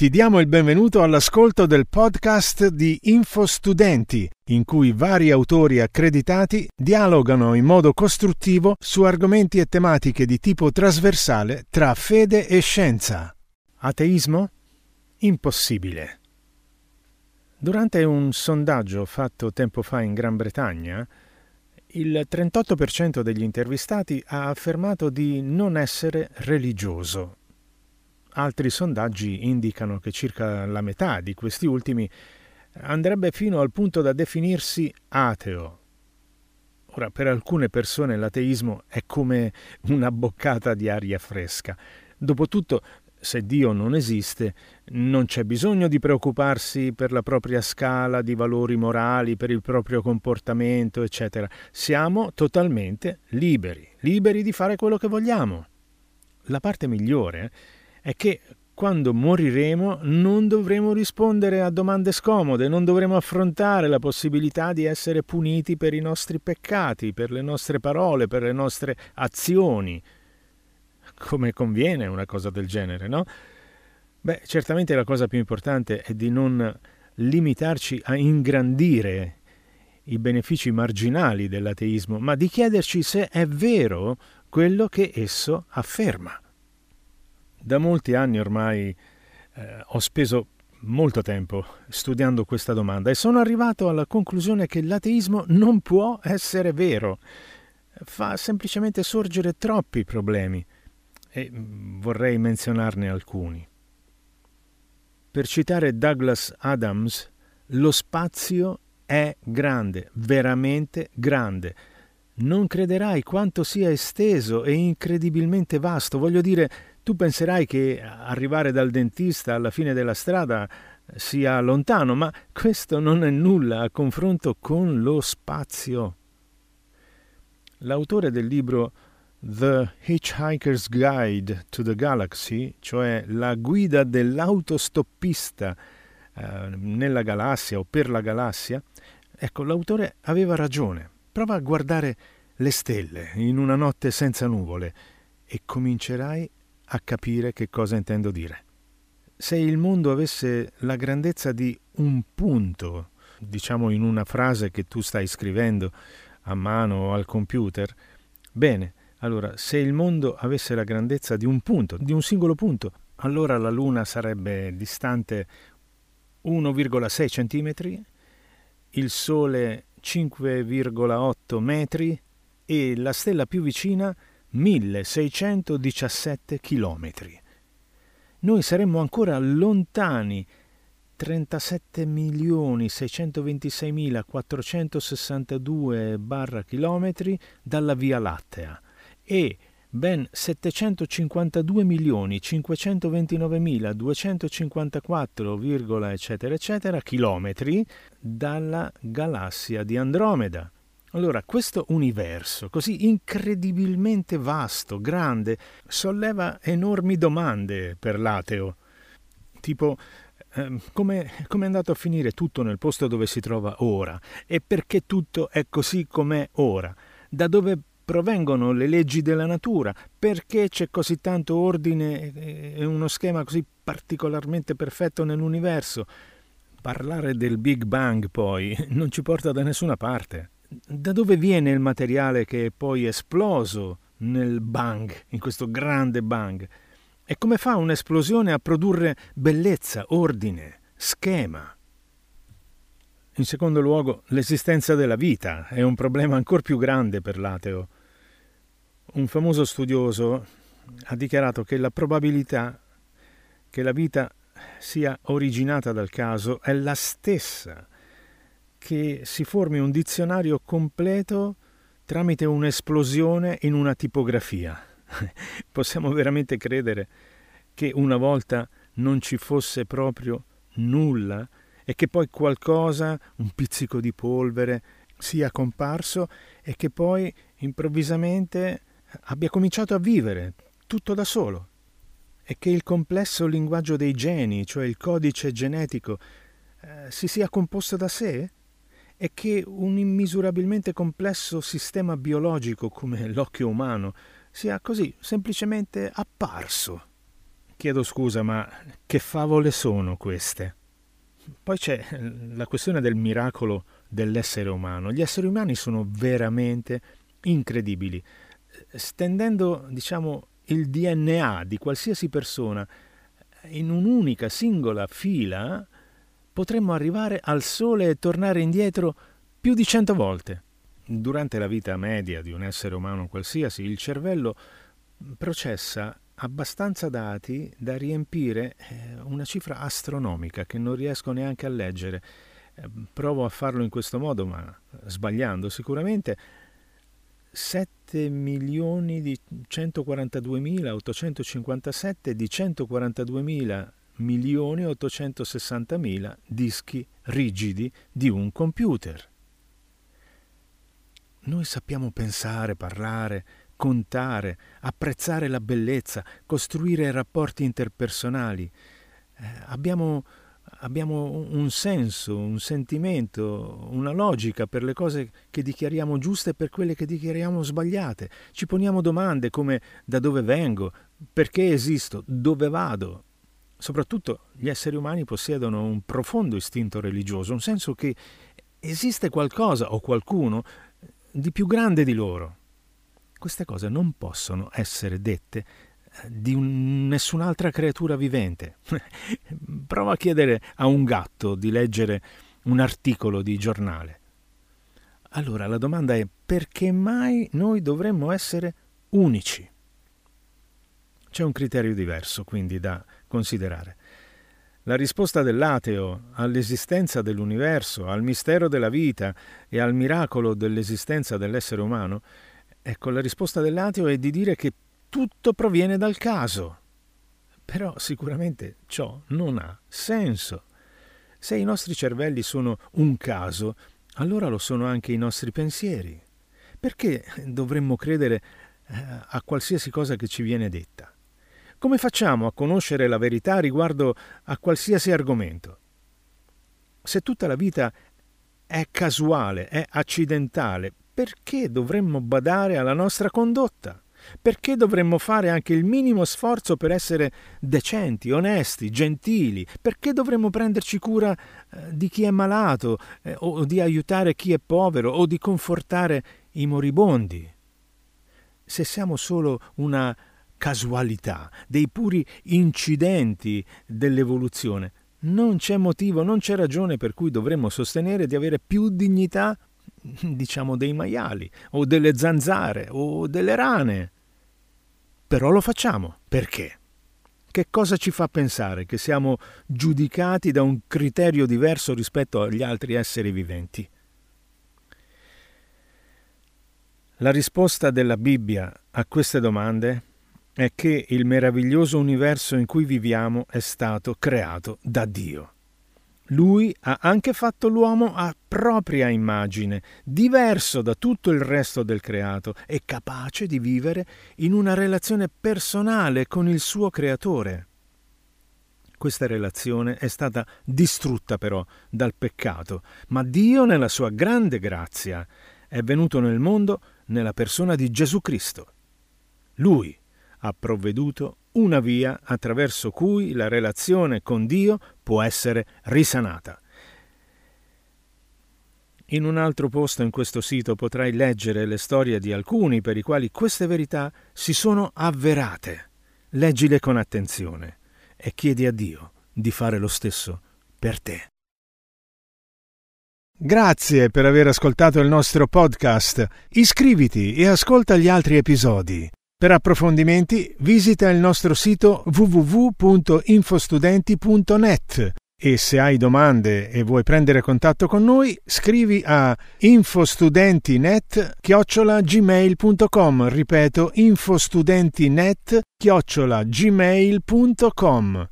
Ti diamo il benvenuto all'ascolto del podcast di InfoStudenti, in cui vari autori accreditati dialogano in modo costruttivo su argomenti e tematiche di tipo trasversale tra fede e scienza. Ateismo? Impossibile. Durante un sondaggio fatto tempo fa in Gran Bretagna, il 38% degli intervistati ha affermato di non essere religioso Altri sondaggi indicano che circa la metà di questi ultimi andrebbe fino al punto da definirsi ateo. Ora, per alcune persone l'ateismo è come una boccata di aria fresca. Dopotutto, se Dio non esiste, non c'è bisogno di preoccuparsi per la propria scala di valori morali, per il proprio comportamento, eccetera. Siamo totalmente liberi, liberi di fare quello che vogliamo. La parte migliore è che quando moriremo non dovremo rispondere a domande scomode, non dovremo affrontare la possibilità di essere puniti per i nostri peccati, per le nostre parole, per le nostre azioni. Come conviene una cosa del genere, no? Beh, certamente la cosa più importante è di non limitarci a ingrandire i benefici marginali dell'ateismo, ma di chiederci se è vero quello che esso afferma. Da molti anni ormai eh, ho speso molto tempo studiando questa domanda e sono arrivato alla conclusione che l'ateismo non può essere vero. Fa semplicemente sorgere troppi problemi e mm, vorrei menzionarne alcuni. Per citare Douglas Adams, lo spazio è grande, veramente grande. Non crederai quanto sia esteso e incredibilmente vasto. Voglio dire, tu penserai che arrivare dal dentista alla fine della strada sia lontano, ma questo non è nulla a confronto con lo spazio. L'autore del libro The Hitchhiker's Guide to the Galaxy, cioè la guida dell'autostoppista eh, nella galassia o per la galassia, ecco, l'autore aveva ragione. Prova a guardare le stelle in una notte senza nuvole e comincerai a capire che cosa intendo dire. Se il mondo avesse la grandezza di un punto, diciamo in una frase che tu stai scrivendo a mano o al computer, bene, allora se il mondo avesse la grandezza di un punto, di un singolo punto, allora la Luna sarebbe distante 1,6 cm, il Sole 5,8 metri e la stella più vicina 1617 chilometri. Noi saremmo ancora lontani 37.626.462 barra chilometri dalla Via Lattea e ben 752.529.254, eccetera eccetera chilometri dalla galassia di Andromeda. Allora, questo universo così incredibilmente vasto, grande, solleva enormi domande per l'ateo. Tipo, eh, come è andato a finire tutto nel posto dove si trova ora? E perché tutto è così com'è ora? Da dove provengono le leggi della natura? Perché c'è così tanto ordine e uno schema così particolarmente perfetto nell'universo? Parlare del Big Bang, poi, non ci porta da nessuna parte da dove viene il materiale che è poi esploso nel bang, in questo grande bang? E come fa un'esplosione a produrre bellezza, ordine, schema? In secondo luogo, l'esistenza della vita è un problema ancora più grande per l'ateo. Un famoso studioso ha dichiarato che la probabilità che la vita sia originata dal caso è la stessa che si formi un dizionario completo tramite un'esplosione in una tipografia. Possiamo veramente credere che una volta non ci fosse proprio nulla e che poi qualcosa, un pizzico di polvere, sia comparso e che poi improvvisamente abbia cominciato a vivere tutto da solo e che il complesso linguaggio dei geni, cioè il codice genetico, eh, si sia composto da sé? È che un immisurabilmente complesso sistema biologico come l'occhio umano sia così semplicemente apparso. chiedo scusa, ma che favole sono queste? Poi c'è la questione del miracolo dell'essere umano. Gli esseri umani sono veramente incredibili. Stendendo, diciamo, il DNA di qualsiasi persona in un'unica singola fila, potremmo arrivare al Sole e tornare indietro più di cento volte. Durante la vita media di un essere umano qualsiasi, il cervello processa abbastanza dati da riempire eh, una cifra astronomica che non riesco neanche a leggere. Eh, provo a farlo in questo modo, ma sbagliando sicuramente. 7 milioni di 142.857 di 142.000 milioni 860.000 dischi rigidi di un computer. Noi sappiamo pensare, parlare, contare, apprezzare la bellezza, costruire rapporti interpersonali. Eh, abbiamo, abbiamo un senso, un sentimento, una logica per le cose che dichiariamo giuste e per quelle che dichiariamo sbagliate. Ci poniamo domande come da dove vengo, perché esisto, dove vado. Soprattutto gli esseri umani possiedono un profondo istinto religioso, un senso che esiste qualcosa o qualcuno di più grande di loro. Queste cose non possono essere dette eh, di un, nessun'altra creatura vivente. Prova a chiedere a un gatto di leggere un articolo di giornale. Allora la domanda è perché mai noi dovremmo essere unici? C'è un criterio diverso quindi da considerare. La risposta dell'ateo all'esistenza dell'universo, al mistero della vita e al miracolo dell'esistenza dell'essere umano Ecco, la risposta dell'ateo è di dire che tutto proviene dal caso. Però sicuramente ciò non ha senso. Se i nostri cervelli sono un caso, allora lo sono anche i nostri pensieri. Perché dovremmo credere eh, a qualsiasi cosa che ci viene detta? Come facciamo a conoscere la verità riguardo a qualsiasi argomento? Se tutta la vita è casuale, è accidentale, perché dovremmo badare alla nostra condotta? Perché dovremmo fare anche il minimo sforzo per essere decenti, onesti, gentili? Perché dovremmo prenderci cura eh, di chi è malato eh, o di aiutare chi è povero o di confortare i moribondi? Se siamo solo una casualità, dei puri incidenti dell'evoluzione, non c'è motivo, non c'è ragione per cui dovremmo sostenere di avere più dignità diciamo dei maiali o delle zanzare o delle rane. Però lo facciamo. Perché? Che cosa ci fa pensare che siamo giudicati da un criterio diverso rispetto agli altri esseri viventi? La risposta della Bibbia a queste domande è che il meraviglioso universo in cui viviamo è stato creato da Dio. Lui ha anche fatto l'uomo a propria immagine, diverso da tutto il resto del creato e capace di vivere in una relazione personale con il suo creatore. Questa relazione è stata distrutta però dal peccato, ma Dio nella sua grande grazia è venuto nel mondo nella persona di Gesù Cristo. Lui ha provveduto una via attraverso cui la relazione con Dio può essere risanata. In un altro posto in questo sito potrai leggere le storie di alcuni per i quali queste verità si sono avverate. Leggile con attenzione e chiedi a Dio di fare lo stesso per te. Grazie per aver ascoltato il nostro podcast. Iscriviti e ascolta gli altri episodi. Per approfondimenti visita il nostro sito www.infostudenti.net e se hai domande e vuoi prendere contatto con noi scrivi a infostudentinet gmail.com ripeto infostudentinet gmail.com